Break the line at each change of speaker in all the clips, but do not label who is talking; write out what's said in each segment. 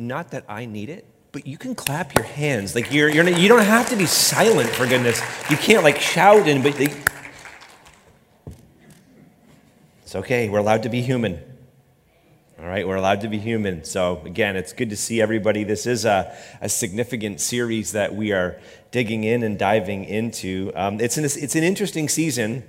not that I need it, but you can clap your hands. Like you're, you're you don't have to be silent for goodness. You can't like shout and but they, it's okay. We're allowed to be human. All right, we're allowed to be human. So, again, it's good to see everybody. This is a, a significant series that we are digging in and diving into. Um, it's, an, it's an interesting season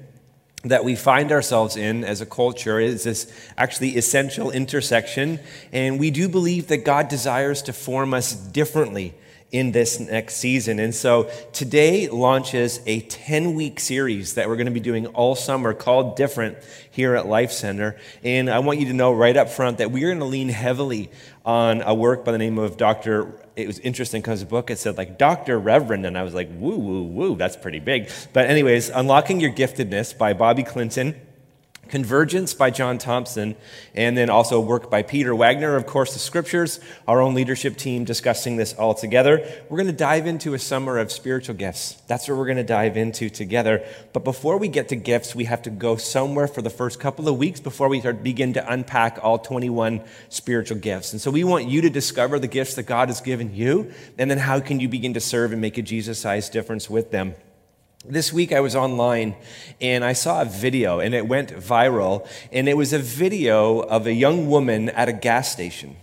that we find ourselves in as a culture is this actually essential intersection. And we do believe that God desires to form us differently in this next season. And so today launches a 10 week series that we're going to be doing all summer called Different here at Life Center. And I want you to know right up front that we're going to lean heavily on a work by the name of Dr. It was interesting because the book it said like Dr. Reverend, and I was like, woo, woo, woo, that's pretty big. But, anyways, Unlocking Your Giftedness by Bobby Clinton. Convergence by John Thompson, and then also work by Peter Wagner. Of course, the scriptures, our own leadership team discussing this all together. We're going to dive into a summer of spiritual gifts. That's what we're going to dive into together. But before we get to gifts, we have to go somewhere for the first couple of weeks before we begin to unpack all 21 spiritual gifts. And so we want you to discover the gifts that God has given you, and then how can you begin to serve and make a Jesus sized difference with them. This week I was online and I saw a video and it went viral. And it was a video of a young woman at a gas station.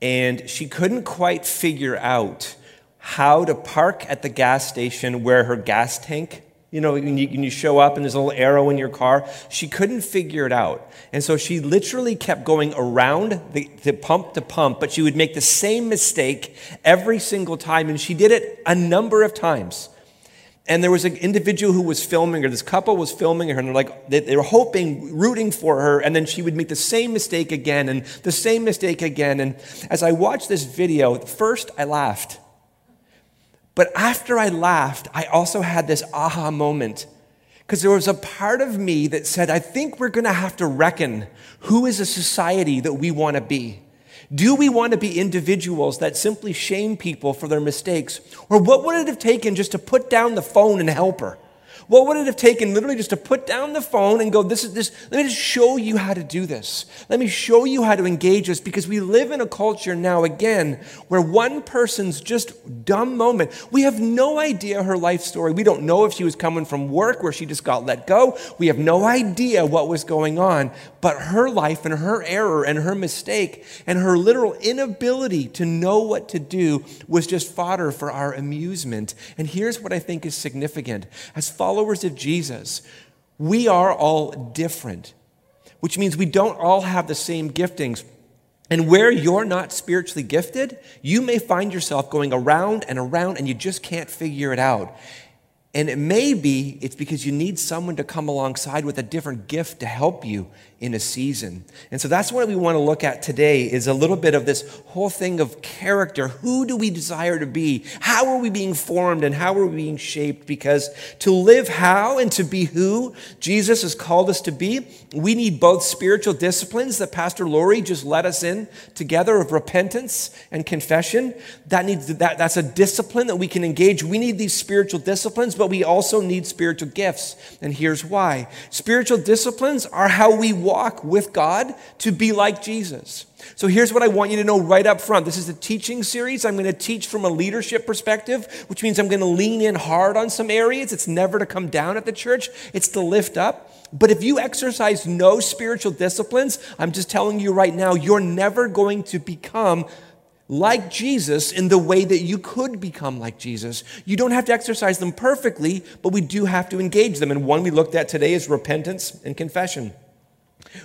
And she couldn't quite figure out how to park at the gas station where her gas tank, you know, when you, when you show up and there's a little arrow in your car, she couldn't figure it out. And so she literally kept going around the, the pump to pump, but she would make the same mistake every single time. And she did it a number of times. And there was an individual who was filming her. This couple was filming her, and they're like, they, they, were hoping, rooting for her, and then she would make the same mistake again and the same mistake again. And as I watched this video, first I laughed. But after I laughed, I also had this aha moment. Because there was a part of me that said, I think we're going to have to reckon who is a society that we want to be. Do we want to be individuals that simply shame people for their mistakes? Or what would it have taken just to put down the phone and help her? What would it have taken literally just to put down the phone and go, this is this, let me just show you how to do this. Let me show you how to engage this because we live in a culture now again where one person's just dumb moment, we have no idea her life story. We don't know if she was coming from work where she just got let go. We have no idea what was going on, but her life and her error and her mistake and her literal inability to know what to do was just fodder for our amusement. And here's what I think is significant. As followers of Jesus, we are all different, which means we don't all have the same giftings. And where you're not spiritually gifted, you may find yourself going around and around and you just can't figure it out. And it may be it's because you need someone to come alongside with a different gift to help you in a season. And so that's what we want to look at today is a little bit of this whole thing of character. Who do we desire to be? How are we being formed and how are we being shaped? Because to live how and to be who Jesus has called us to be, we need both spiritual disciplines that Pastor Lori just led us in together of repentance and confession. That needs that, that's a discipline that we can engage. We need these spiritual disciplines, but we also need spiritual gifts. And here's why. Spiritual disciplines are how we walk walk with God to be like Jesus. So here's what I want you to know right up front. This is a teaching series. I'm going to teach from a leadership perspective, which means I'm going to lean in hard on some areas. It's never to come down at the church, it's to lift up. But if you exercise no spiritual disciplines, I'm just telling you right now, you're never going to become like Jesus in the way that you could become like Jesus. You don't have to exercise them perfectly, but we do have to engage them. And one we looked at today is repentance and confession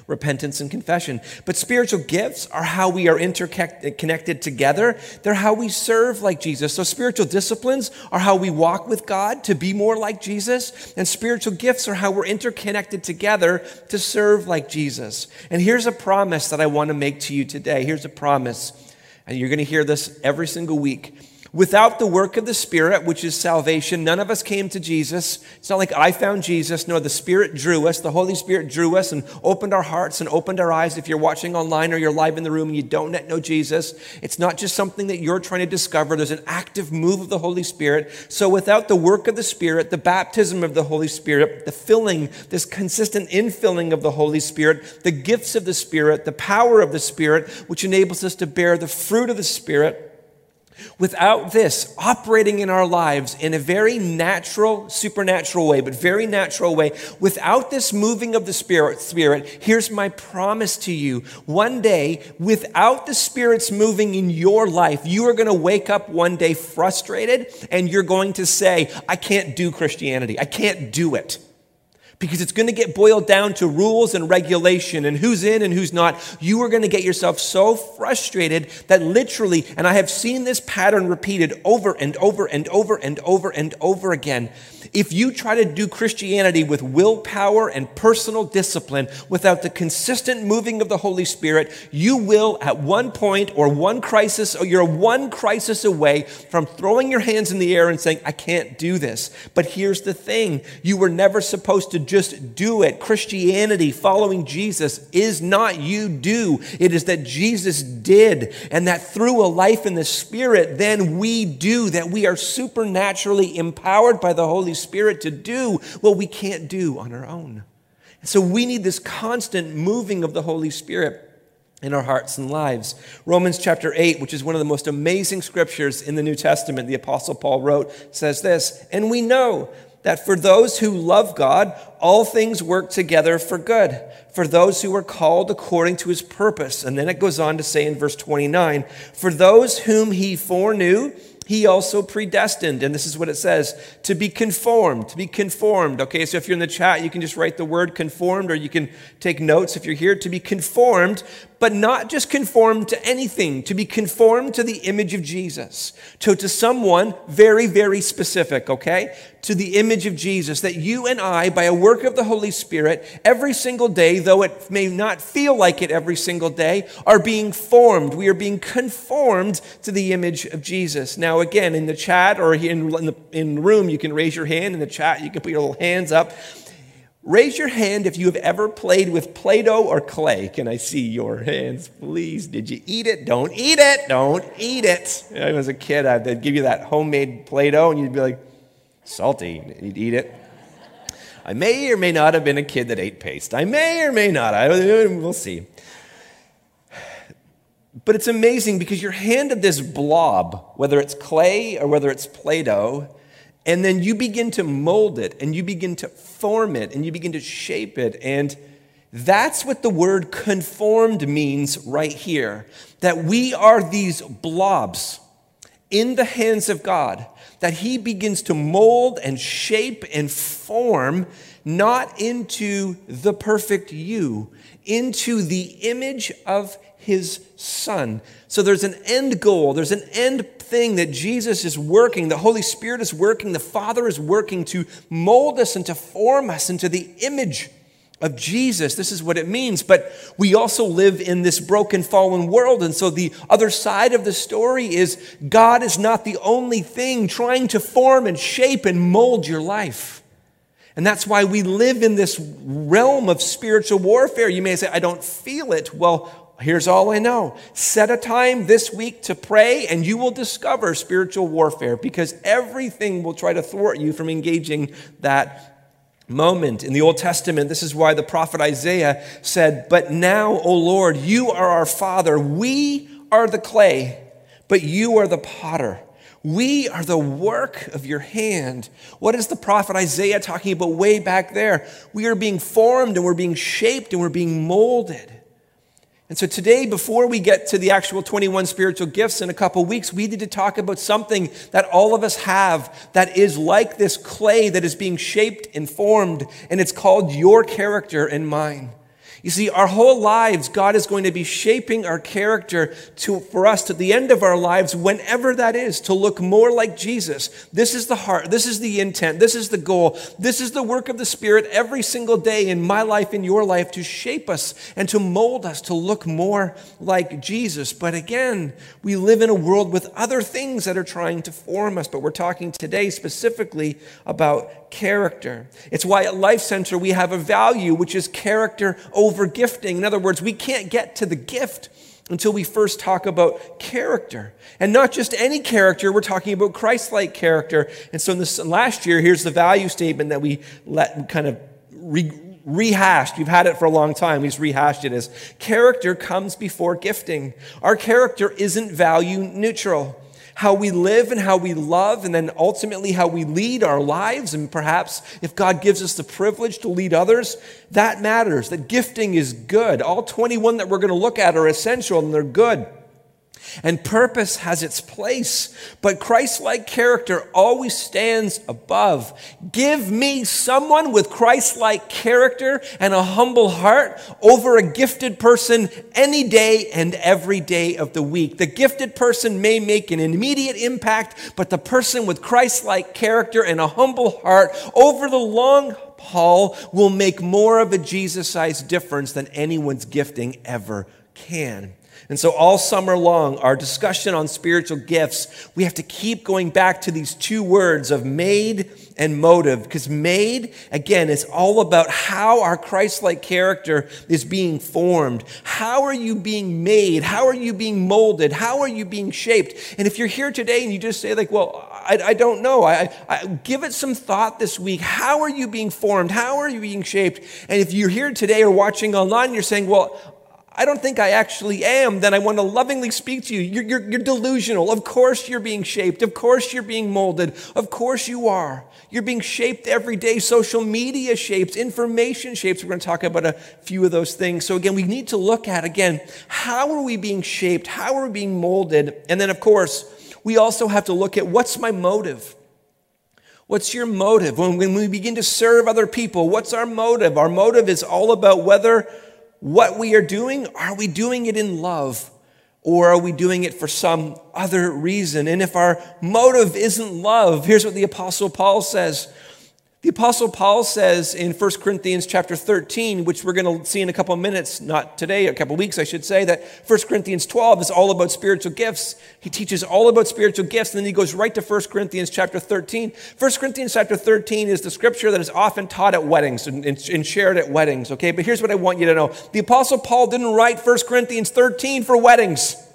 repentance and confession. But spiritual gifts are how we are interconnected together. They're how we serve like Jesus. So spiritual disciplines are how we walk with God to be more like Jesus. And spiritual gifts are how we're interconnected together to serve like Jesus. And here's a promise that I want to make to you today. Here's a promise. And you're going to hear this every single week. Without the work of the Spirit, which is salvation, none of us came to Jesus. It's not like I found Jesus. No, the Spirit drew us. The Holy Spirit drew us and opened our hearts and opened our eyes. If you're watching online or you're live in the room and you don't yet know Jesus, it's not just something that you're trying to discover. There's an active move of the Holy Spirit. So without the work of the Spirit, the baptism of the Holy Spirit, the filling, this consistent infilling of the Holy Spirit, the gifts of the Spirit, the power of the Spirit, which enables us to bear the fruit of the Spirit, Without this operating in our lives in a very natural, supernatural way, but very natural way, without this moving of the Spirit, Spirit, here's my promise to you. One day, without the Spirit's moving in your life, you are going to wake up one day frustrated and you're going to say, I can't do Christianity. I can't do it because it's going to get boiled down to rules and regulation and who's in and who's not. You are going to get yourself so frustrated that literally, and I have seen this pattern repeated over and over and over and over and over again. If you try to do Christianity with willpower and personal discipline without the consistent moving of the Holy Spirit, you will at one point or one crisis, or you're one crisis away from throwing your hands in the air and saying, I can't do this. But here's the thing you were never supposed to just do it. Christianity, following Jesus, is not you do. It is that Jesus did, and that through a life in the Spirit, then we do, that we are supernaturally empowered by the Holy Spirit to do what we can't do on our own. So we need this constant moving of the Holy Spirit in our hearts and lives. Romans chapter 8, which is one of the most amazing scriptures in the New Testament, the Apostle Paul wrote, says this And we know that for those who love God, all things work together for good, for those who are called according to his purpose. And then it goes on to say in verse 29 For those whom he foreknew, he also predestined, and this is what it says, to be conformed, to be conformed. Okay, so if you're in the chat, you can just write the word conformed, or you can take notes if you're here, to be conformed, but not just conformed to anything, to be conformed to the image of Jesus, to, to someone very, very specific, okay? To the image of Jesus, that you and I, by a work of the Holy Spirit, every single day, though it may not feel like it every single day, are being formed. We are being conformed to the image of Jesus. Now, again, in the chat or in, in the room, you can raise your hand. In the chat, you can put your little hands up. Raise your hand if you have ever played with Play Doh or clay. Can I see your hands, please? Did you eat it? Don't eat it. Don't eat it. I was a kid, I'd give you that homemade Play Doh, and you'd be like, salty. You'd eat it. I may or may not have been a kid that ate paste. I may or may not. I, we'll see. But it's amazing because you're handed this blob, whether it's clay or whether it's Play Doh, and then you begin to mold it and you begin to form it and you begin to shape it. And that's what the word conformed means right here that we are these blobs in the hands of God, that He begins to mold and shape and form, not into the perfect you, into the image of His Son. So there's an end goal, there's an end thing that Jesus is working, the Holy Spirit is working, the Father is working to mold us and to form us into the image of Jesus. This is what it means. But we also live in this broken, fallen world. And so the other side of the story is God is not the only thing trying to form and shape and mold your life. And that's why we live in this realm of spiritual warfare. You may say, I don't feel it. Well, Here's all I know. Set a time this week to pray, and you will discover spiritual warfare because everything will try to thwart you from engaging that moment. In the Old Testament, this is why the prophet Isaiah said, But now, O Lord, you are our Father. We are the clay, but you are the potter. We are the work of your hand. What is the prophet Isaiah talking about way back there? We are being formed and we're being shaped and we're being molded. And so today, before we get to the actual 21 spiritual gifts in a couple weeks, we need to talk about something that all of us have that is like this clay that is being shaped and formed, and it's called your character and mine. You see, our whole lives, God is going to be shaping our character to, for us to the end of our lives, whenever that is, to look more like Jesus. This is the heart. This is the intent. This is the goal. This is the work of the Spirit every single day in my life, in your life, to shape us and to mold us to look more like Jesus. But again, we live in a world with other things that are trying to form us. But we're talking today specifically about character. It's why at Life Center we have a value, which is character over gifting. In other words, we can't get to the gift until we first talk about character. And not just any character, we're talking about Christ like character. And so, in this last year, here's the value statement that we let kind of re- rehashed. You've had it for a long time. We've rehashed it as character comes before gifting. Our character isn't value neutral how we live and how we love, and then ultimately how we lead our lives. And perhaps if God gives us the privilege to lead others, that matters. That gifting is good. All 21 that we're going to look at are essential and they're good. And purpose has its place, but Christ like character always stands above. Give me someone with Christ like character and a humble heart over a gifted person any day and every day of the week. The gifted person may make an immediate impact, but the person with Christ like character and a humble heart over the long haul will make more of a Jesus sized difference than anyone's gifting ever can. And so, all summer long, our discussion on spiritual gifts, we have to keep going back to these two words of made and motive. Because made, again, is all about how our Christ like character is being formed. How are you being made? How are you being molded? How are you being shaped? And if you're here today and you just say, like, well, I, I don't know, I, I, give it some thought this week. How are you being formed? How are you being shaped? And if you're here today or watching online, you're saying, well, I don't think I actually am, then I want to lovingly speak to you. You're, you're, you're, delusional. Of course you're being shaped. Of course you're being molded. Of course you are. You're being shaped every day. Social media shapes, information shapes. We're going to talk about a few of those things. So again, we need to look at, again, how are we being shaped? How are we being molded? And then, of course, we also have to look at what's my motive? What's your motive? When, when we begin to serve other people, what's our motive? Our motive is all about whether what we are doing, are we doing it in love? Or are we doing it for some other reason? And if our motive isn't love, here's what the Apostle Paul says the apostle Paul says in 1 Corinthians chapter 13, which we're going to see in a couple of minutes, not today, a couple of weeks, I should say, that 1 Corinthians 12 is all about spiritual gifts. He teaches all about spiritual gifts, and then he goes right to 1 Corinthians chapter 13. 1 Corinthians chapter 13 is the scripture that is often taught at weddings and, and shared at weddings, okay? But here's what I want you to know. The apostle Paul didn't write 1 Corinthians 13 for weddings.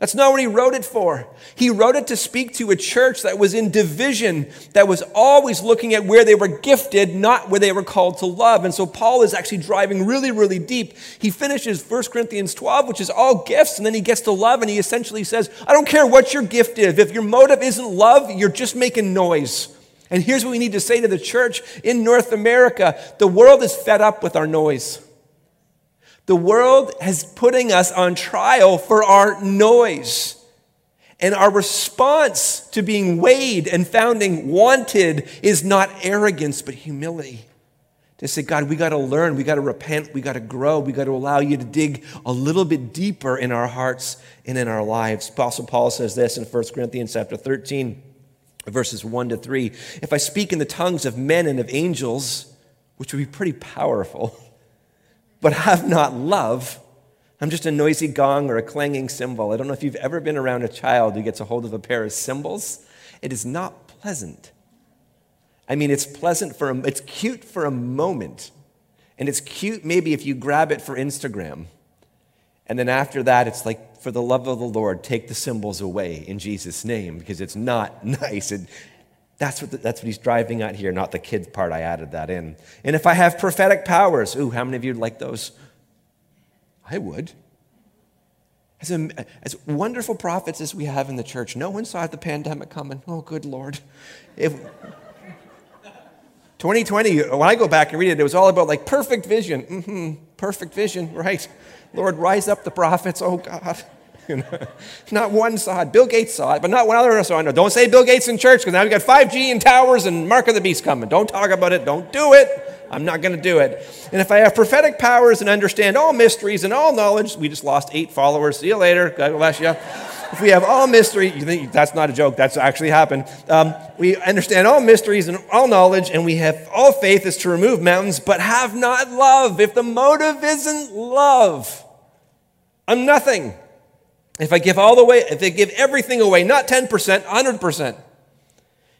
That's not what he wrote it for. He wrote it to speak to a church that was in division, that was always looking at where they were gifted, not where they were called to love. And so Paul is actually driving really, really deep. He finishes 1 Corinthians 12, which is all gifts, and then he gets to love, and he essentially says, I don't care what your gift is. If your motive isn't love, you're just making noise. And here's what we need to say to the church in North America the world is fed up with our noise. The world is putting us on trial for our noise. And our response to being weighed and founding wanted is not arrogance, but humility. To say, God, we got to learn, we got to repent, we got to grow, we got to allow you to dig a little bit deeper in our hearts and in our lives. Apostle Paul says this in 1 Corinthians chapter 13, verses 1 to 3. If I speak in the tongues of men and of angels, which would be pretty powerful, but have not love, I'm just a noisy gong or a clanging cymbal. I don't know if you've ever been around a child who gets a hold of a pair of cymbals. It is not pleasant. I mean, it's pleasant for a, it's cute for a moment. And it's cute maybe if you grab it for Instagram. And then after that, it's like, for the love of the Lord, take the cymbals away in Jesus' name because it's not nice. That's what, the, that's what he's driving at here, not the kids part. I added that in. And if I have prophetic powers, ooh, how many of you like those? I would. As, a, as wonderful prophets as we have in the church, no one saw the pandemic coming. Oh, good Lord. If, 2020, when I go back and read it, it was all about like perfect vision. Mm-hmm, perfect vision, right? Lord, rise up the prophets. Oh, God. not one saw it. Bill Gates saw it, but not one other saw it. No, don't say Bill Gates in church because now we've got 5G and towers and Mark of the Beast coming. Don't talk about it. Don't do it. I'm not going to do it. And if I have prophetic powers and understand all mysteries and all knowledge, we just lost eight followers. See you later. God bless you. If we have all mystery, you think that's not a joke, that's actually happened. Um, we understand all mysteries and all knowledge, and we have all faith is to remove mountains, but have not love. If the motive isn't love, I'm nothing. If I give all the way, if I give everything away, not 10%, 100%.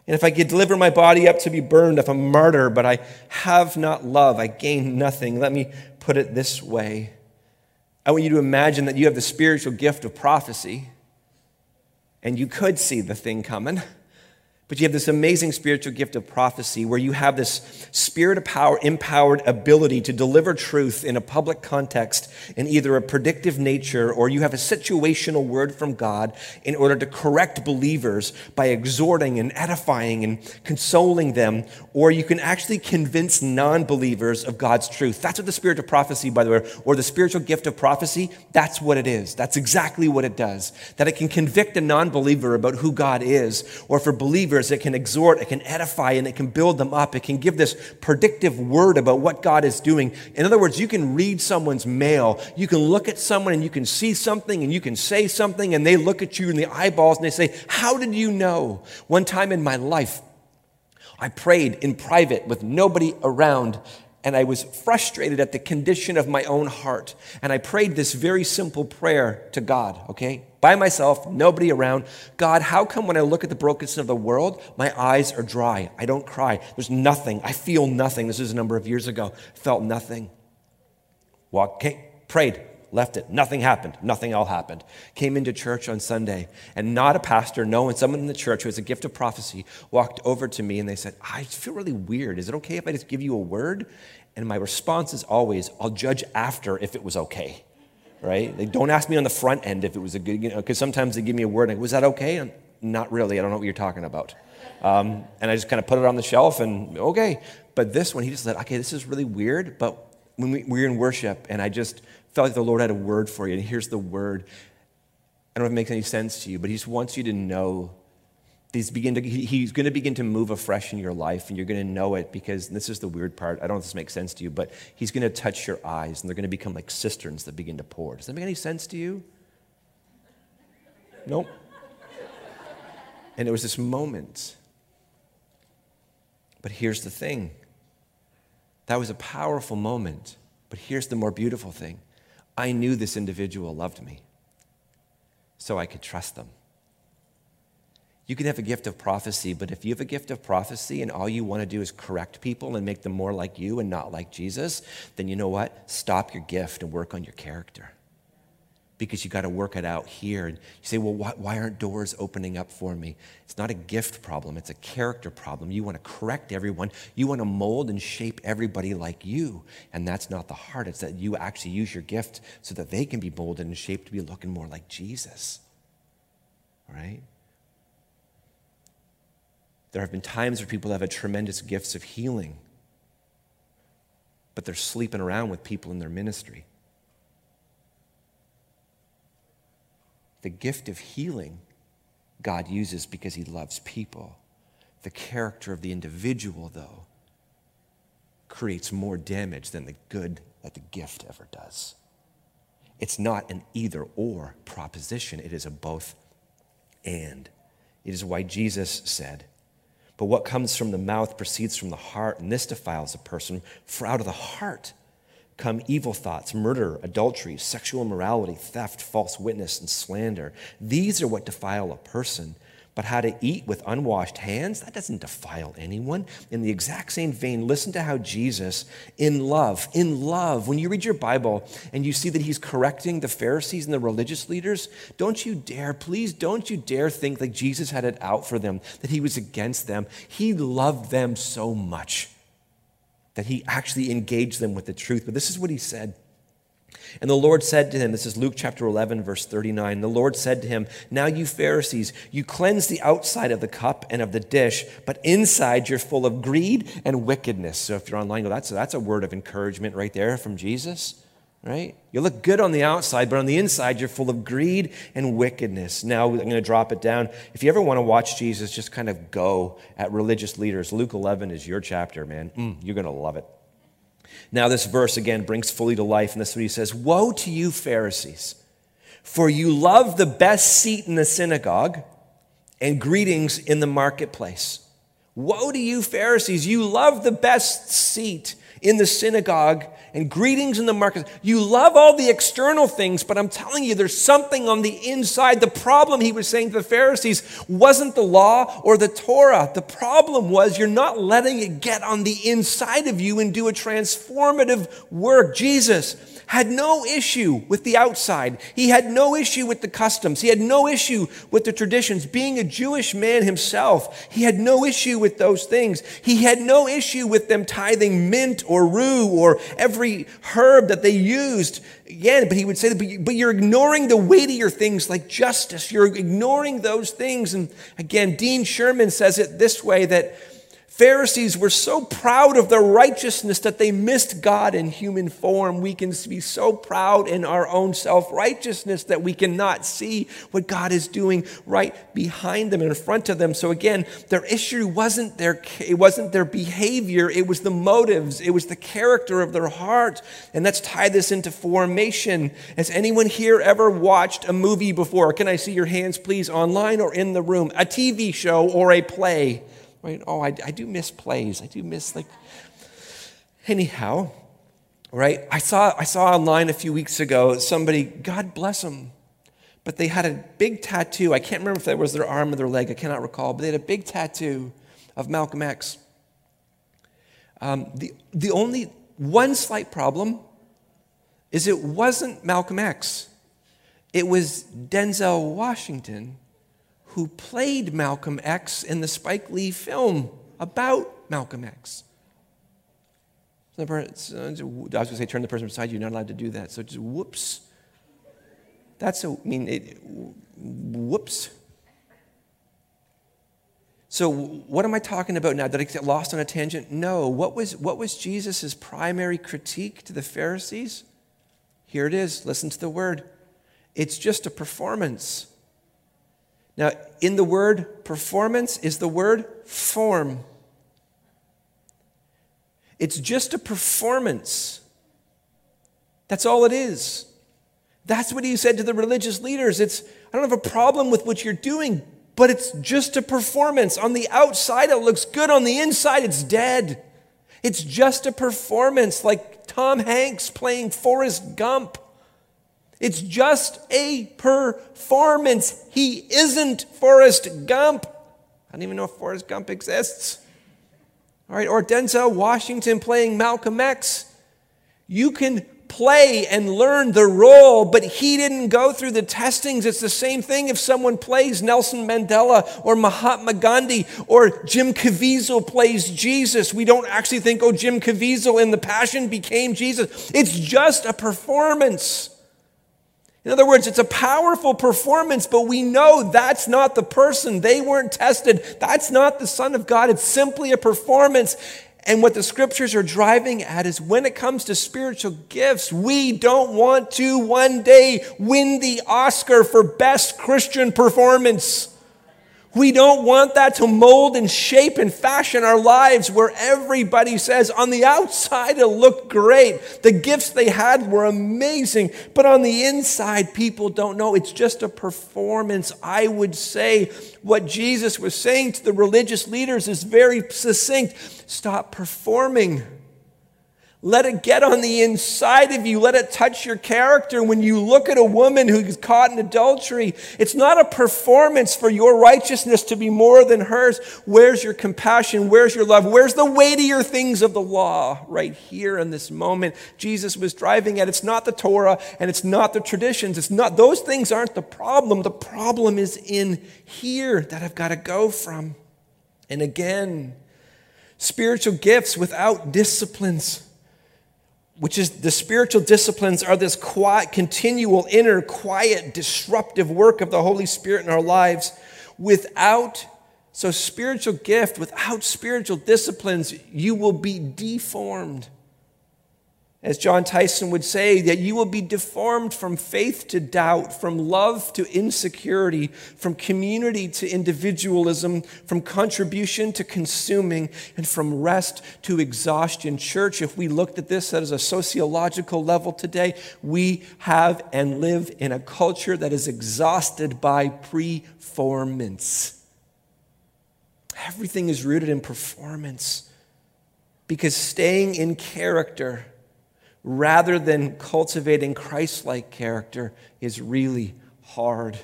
And if I could deliver my body up to be burned, if I'm a martyr, but I have not love, I gain nothing. Let me put it this way I want you to imagine that you have the spiritual gift of prophecy, and you could see the thing coming. But you have this amazing spiritual gift of prophecy where you have this spirit of power, empowered ability to deliver truth in a public context in either a predictive nature or you have a situational word from God in order to correct believers by exhorting and edifying and consoling them, or you can actually convince non believers of God's truth. That's what the spirit of prophecy, by the way, or the spiritual gift of prophecy, that's what it is. That's exactly what it does. That it can convict a non believer about who God is, or for believers believers, it can exhort, it can edify, and it can build them up. It can give this predictive word about what God is doing. In other words, you can read someone's mail, you can look at someone and you can see something and you can say something, and they look at you in the eyeballs and they say, How did you know? One time in my life, I prayed in private with nobody around, and I was frustrated at the condition of my own heart. And I prayed this very simple prayer to God, okay? By myself, nobody around. God, how come when I look at the brokenness of the world, my eyes are dry? I don't cry. There's nothing. I feel nothing. This is a number of years ago. Felt nothing. Walked, came, prayed, left it. Nothing happened. Nothing all happened. Came into church on Sunday, and not a pastor, no one, someone in the church who has a gift of prophecy walked over to me and they said, I feel really weird. Is it okay if I just give you a word? And my response is always, I'll judge after if it was okay. Right? They don't ask me on the front end if it was a good, you know, because sometimes they give me a word and was that okay? And not really. I don't know what you're talking about. Um, and I just kind of put it on the shelf and okay. But this one, he just said, okay, this is really weird. But when we, we were in worship, and I just felt like the Lord had a word for you. And here's the word. I don't know if it makes any sense to you, but He just wants you to know. He's, begin to, he's going to begin to move afresh in your life, and you're going to know it because this is the weird part. I don't know if this makes sense to you, but He's going to touch your eyes, and they're going to become like cisterns that begin to pour. Does that make any sense to you? Nope. And it was this moment. But here's the thing that was a powerful moment. But here's the more beautiful thing I knew this individual loved me, so I could trust them. You can have a gift of prophecy, but if you have a gift of prophecy and all you want to do is correct people and make them more like you and not like Jesus, then you know what? Stop your gift and work on your character because you got to work it out here. And you say, well, why, why, aren't doors opening up for me? It's not a gift problem, it's a character problem. You want to correct everyone, you want to mold and shape everybody like you. And that's not the heart, it's that you actually use your gift so that they can be molded and shaped to be looking more like Jesus. All right? There have been times where people have had tremendous gifts of healing, but they're sleeping around with people in their ministry. The gift of healing God uses because he loves people. The character of the individual, though, creates more damage than the good that the gift ever does. It's not an either or proposition, it is a both and. It is why Jesus said, But what comes from the mouth proceeds from the heart, and this defiles a person, for out of the heart come evil thoughts, murder, adultery, sexual immorality, theft, false witness, and slander. These are what defile a person. But how to eat with unwashed hands, that doesn't defile anyone. In the exact same vein, listen to how Jesus, in love, in love, when you read your Bible and you see that he's correcting the Pharisees and the religious leaders, don't you dare, please don't you dare think that Jesus had it out for them, that he was against them. He loved them so much that he actually engaged them with the truth. But this is what he said. And the Lord said to him, this is Luke chapter 11, verse 39. The Lord said to him, Now you Pharisees, you cleanse the outside of the cup and of the dish, but inside you're full of greed and wickedness. So if you're online, go, that's, that's a word of encouragement right there from Jesus, right? You look good on the outside, but on the inside, you're full of greed and wickedness. Now, I'm going to drop it down. If you ever want to watch Jesus, just kind of go at religious leaders. Luke 11 is your chapter, man. Mm, you're going to love it. Now, this verse again brings fully to life, and this is what he says Woe to you, Pharisees, for you love the best seat in the synagogue and greetings in the marketplace. Woe to you, Pharisees, you love the best seat in the synagogue and greetings in the market. You love all the external things, but I'm telling you, there's something on the inside. The problem, he was saying to the Pharisees, wasn't the law or the Torah. The problem was you're not letting it get on the inside of you and do a transformative work. Jesus had no issue with the outside. He had no issue with the customs. He had no issue with the traditions. Being a Jewish man himself, he had no issue with those things. He had no issue with them tithing mint or rue or every herb that they used. Again, but he would say, that, but you're ignoring the weightier things like justice. You're ignoring those things. And again, Dean Sherman says it this way that Pharisees were so proud of their righteousness that they missed God in human form. We can be so proud in our own self righteousness that we cannot see what God is doing right behind them and in front of them. So again, their issue wasn't their, it wasn't their behavior, it was the motives, it was the character of their heart. And let's tie this into formation. Has anyone here ever watched a movie before? Can I see your hands, please, online or in the room? A TV show or a play? Right? Oh, I, I do miss plays. I do miss like. Anyhow, right? I saw I saw online a few weeks ago somebody, God bless them, but they had a big tattoo. I can't remember if that was their arm or their leg. I cannot recall, but they had a big tattoo of Malcolm X. Um, the the only one slight problem is it wasn't Malcolm X. It was Denzel Washington who played Malcolm X in the Spike Lee film about Malcolm X. I was going to say, turn the person beside you. You're not allowed to do that. So just whoops. That's a, I mean, it, whoops. So what am I talking about now? Did I get lost on a tangent? No. What was, what was Jesus' primary critique to the Pharisees? Here it is. Listen to the word. It's just a performance. Now, in the word performance is the word form. It's just a performance. That's all it is. That's what he said to the religious leaders. It's, I don't have a problem with what you're doing, but it's just a performance. On the outside, it looks good. On the inside, it's dead. It's just a performance, like Tom Hanks playing Forrest Gump. It's just a performance. He isn't Forrest Gump. I don't even know if Forrest Gump exists. All right, or Denzel Washington playing Malcolm X. You can play and learn the role, but he didn't go through the testings. It's the same thing if someone plays Nelson Mandela or Mahatma Gandhi or Jim Caviezel plays Jesus. We don't actually think, oh, Jim Caviezel in the Passion became Jesus. It's just a performance. In other words, it's a powerful performance, but we know that's not the person. They weren't tested. That's not the Son of God. It's simply a performance. And what the scriptures are driving at is when it comes to spiritual gifts, we don't want to one day win the Oscar for best Christian performance. We don't want that to mold and shape and fashion our lives where everybody says on the outside it looked great. The gifts they had were amazing, but on the inside people don't know. It's just a performance. I would say what Jesus was saying to the religious leaders is very succinct. Stop performing. Let it get on the inside of you. Let it touch your character. When you look at a woman who's caught in adultery, it's not a performance for your righteousness to be more than hers. Where's your compassion? Where's your love? Where's the weightier things of the law? Right here in this moment, Jesus was driving at. It's not the Torah and it's not the traditions. It's not, those things aren't the problem. The problem is in here that I've got to go from. And again, spiritual gifts without disciplines which is the spiritual disciplines are this quiet, continual, inner, quiet, disruptive work of the Holy Spirit in our lives. Without, so spiritual gift, without spiritual disciplines, you will be deformed. As John Tyson would say, that you will be deformed from faith to doubt, from love to insecurity, from community to individualism, from contribution to consuming, and from rest to exhaustion. Church, if we looked at this as a sociological level today, we have and live in a culture that is exhausted by performance. Everything is rooted in performance because staying in character rather than cultivating Christ like character is really hard.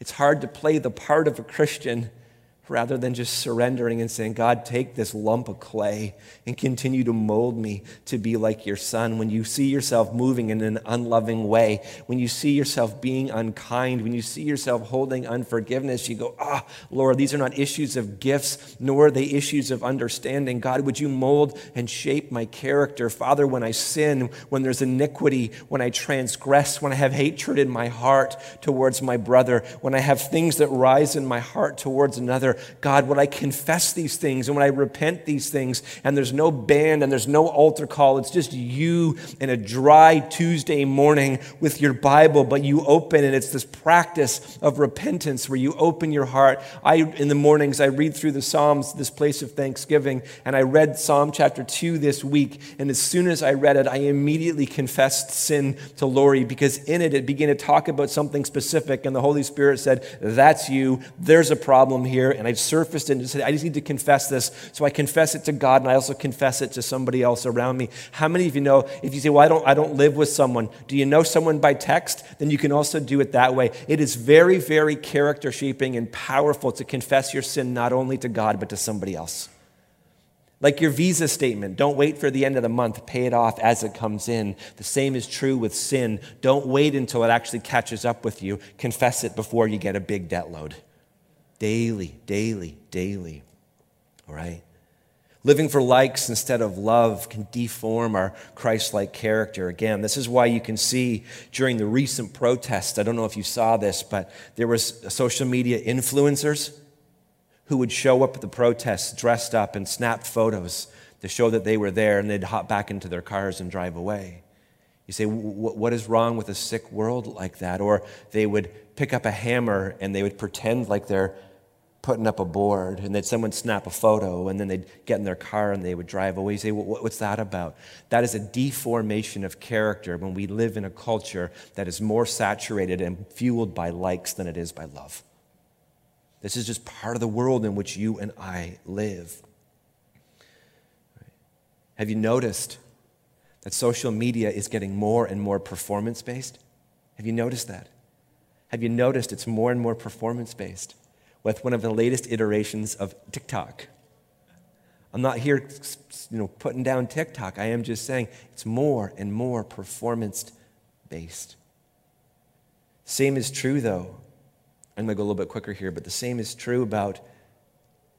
It's hard to play the part of a Christian rather than just surrendering and saying, God, take this lump of clay and continue to mold me to be like your son. When you see yourself moving in an unloving way, when you see yourself being unkind, when you see yourself holding unforgiveness, you go, Ah, oh, Lord, these are not issues of gifts, nor are they issues of understanding. God, would you mold and shape my character? Father, when I sin, when there's iniquity, when I transgress, when I have hatred in my heart towards my brother, when I have things that rise in my heart towards another, God, when I confess these things and when I repent these things, and there's no band and there's no altar call, it's just you in a dry Tuesday morning with your Bible, but you open and it's this practice of repentance where you open your heart. I, in the mornings, I read through the Psalms, this place of thanksgiving, and I read Psalm chapter 2 this week. And as soon as I read it, I immediately confessed sin to Lori because in it, it began to talk about something specific, and the Holy Spirit said, That's you. There's a problem here and I surfaced and said, I just need to confess this. So I confess it to God and I also confess it to somebody else around me. How many of you know if you say, Well, I don't, I don't live with someone, do you know someone by text? Then you can also do it that way. It is very, very character shaping and powerful to confess your sin not only to God, but to somebody else. Like your visa statement, don't wait for the end of the month, pay it off as it comes in. The same is true with sin. Don't wait until it actually catches up with you. Confess it before you get a big debt load daily, daily, daily. All right? Living for likes instead of love can deform our Christ like character. Again, this is why you can see during the recent protests, I don't know if you saw this, but there was social media influencers who would show up at the protests dressed up and snap photos to show that they were there and they'd hop back into their cars and drive away. You say, what is wrong with a sick world like that? Or they would pick up a hammer and they would pretend like they're putting up a board and then someone snap a photo and then they'd get in their car and they would drive away. You say, what's that about? That is a deformation of character when we live in a culture that is more saturated and fueled by likes than it is by love. This is just part of the world in which you and I live. Have you noticed that social media is getting more and more performance based? Have you noticed that? Have you noticed it's more and more performance based? With one of the latest iterations of TikTok. I'm not here you know, putting down TikTok. I am just saying it's more and more performance based. Same is true, though. I'm going to go a little bit quicker here, but the same is true about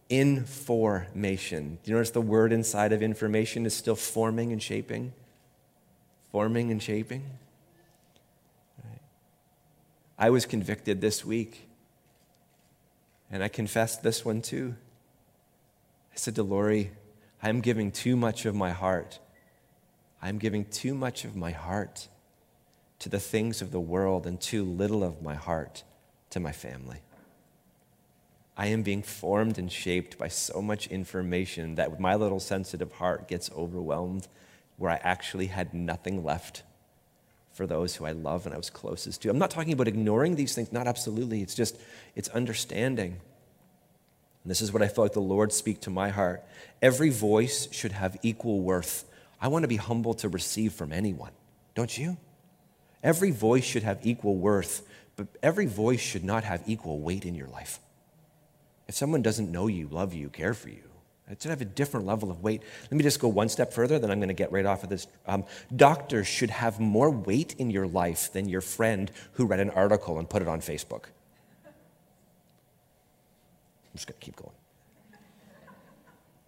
information. Do you notice the word inside of information is still forming and shaping? Forming and shaping? Right. I was convicted this week and I confessed this one too. I said to Lori, I am giving too much of my heart. I am giving too much of my heart to the things of the world and too little of my heart to my family. I am being formed and shaped by so much information that my little sensitive heart gets overwhelmed where I actually had nothing left for those who I love and I was closest to. I'm not talking about ignoring these things, not absolutely. It's just, it's understanding. And this is what I felt like the Lord speak to my heart. Every voice should have equal worth. I want to be humble to receive from anyone, don't you? Every voice should have equal worth, but every voice should not have equal weight in your life. If someone doesn't know you, love you, care for you, it should have a different level of weight. Let me just go one step further, then I'm going to get right off of this. Um, doctors should have more weight in your life than your friend who read an article and put it on Facebook. I'm just going to keep going.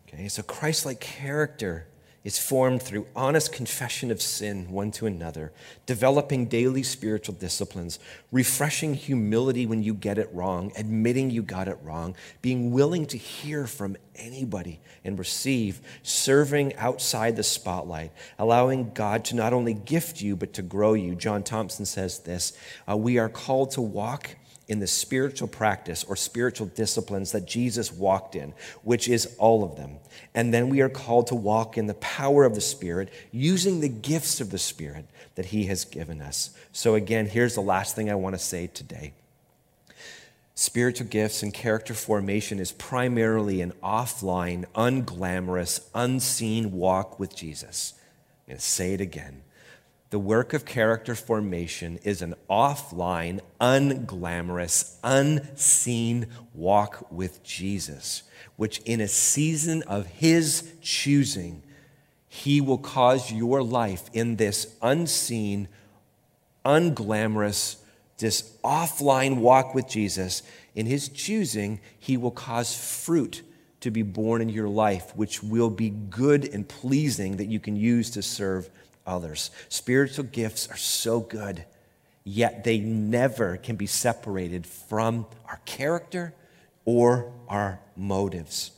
Okay, so Christ like character is formed through honest confession of sin one to another, developing daily spiritual disciplines, refreshing humility when you get it wrong, admitting you got it wrong, being willing to hear from anybody and receive, serving outside the spotlight, allowing God to not only gift you, but to grow you. John Thompson says this uh, We are called to walk in the spiritual practice or spiritual disciplines that Jesus walked in, which is all of them. And then we are called to walk in the power of the Spirit, using the gifts of the Spirit that He has given us. So, again, here's the last thing I want to say today. Spiritual gifts and character formation is primarily an offline, unglamorous, unseen walk with Jesus. I'm going to say it again the work of character formation is an offline, unglamorous, unseen walk with Jesus, which in a season of His choosing, He will cause your life in this unseen, unglamorous, this offline walk with Jesus. In His choosing, He will cause fruit to be born in your life, which will be good and pleasing that you can use to serve others. Spiritual gifts are so good, yet they never can be separated from our character or our motives,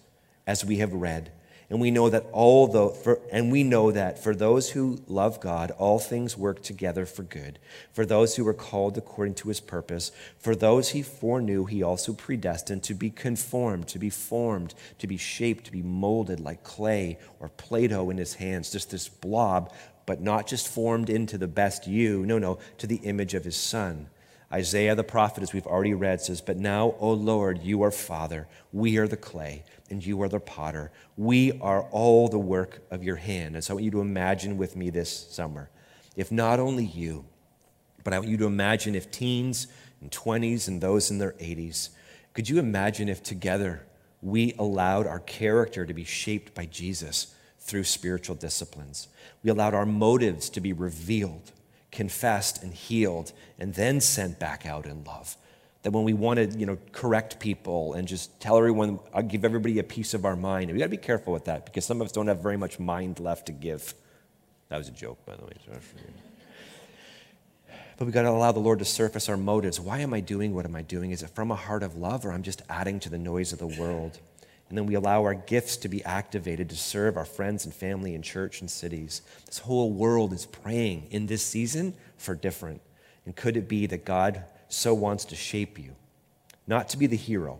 as we have read. And we know that all the, for, and we know that for those who love God, all things work together for good. For those who are called according to his purpose, for those he foreknew, he also predestined to be conformed, to be formed, to be shaped, to be molded like clay or Play-Doh in his hands, just this blob but not just formed into the best you, no, no, to the image of his son. Isaiah the prophet, as we've already read, says, But now, O Lord, you are Father, we are the clay, and you are the potter. We are all the work of your hand. And so I want you to imagine with me this summer, if not only you, but I want you to imagine if teens and 20s and those in their 80s, could you imagine if together we allowed our character to be shaped by Jesus through spiritual disciplines? We allowed our motives to be revealed, confessed, and healed, and then sent back out in love. That when we want to, you know, correct people and just tell everyone, I'll give everybody a piece of our mind. We got to be careful with that because some of us don't have very much mind left to give. That was a joke, by the way. But we got to allow the Lord to surface our motives. Why am I doing what am I doing? Is it from a heart of love or I'm just adding to the noise of the world? And then we allow our gifts to be activated to serve our friends and family in church and cities. This whole world is praying in this season for different. And could it be that God so wants to shape you, not to be the hero,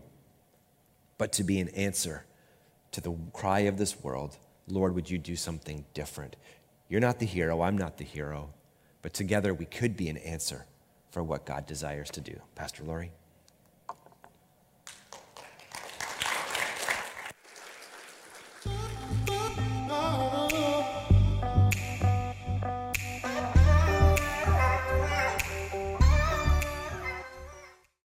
but to be an answer to the cry of this world Lord, would you do something different? You're not the hero, I'm not the hero, but together we could be an answer for what God desires to do. Pastor Laurie?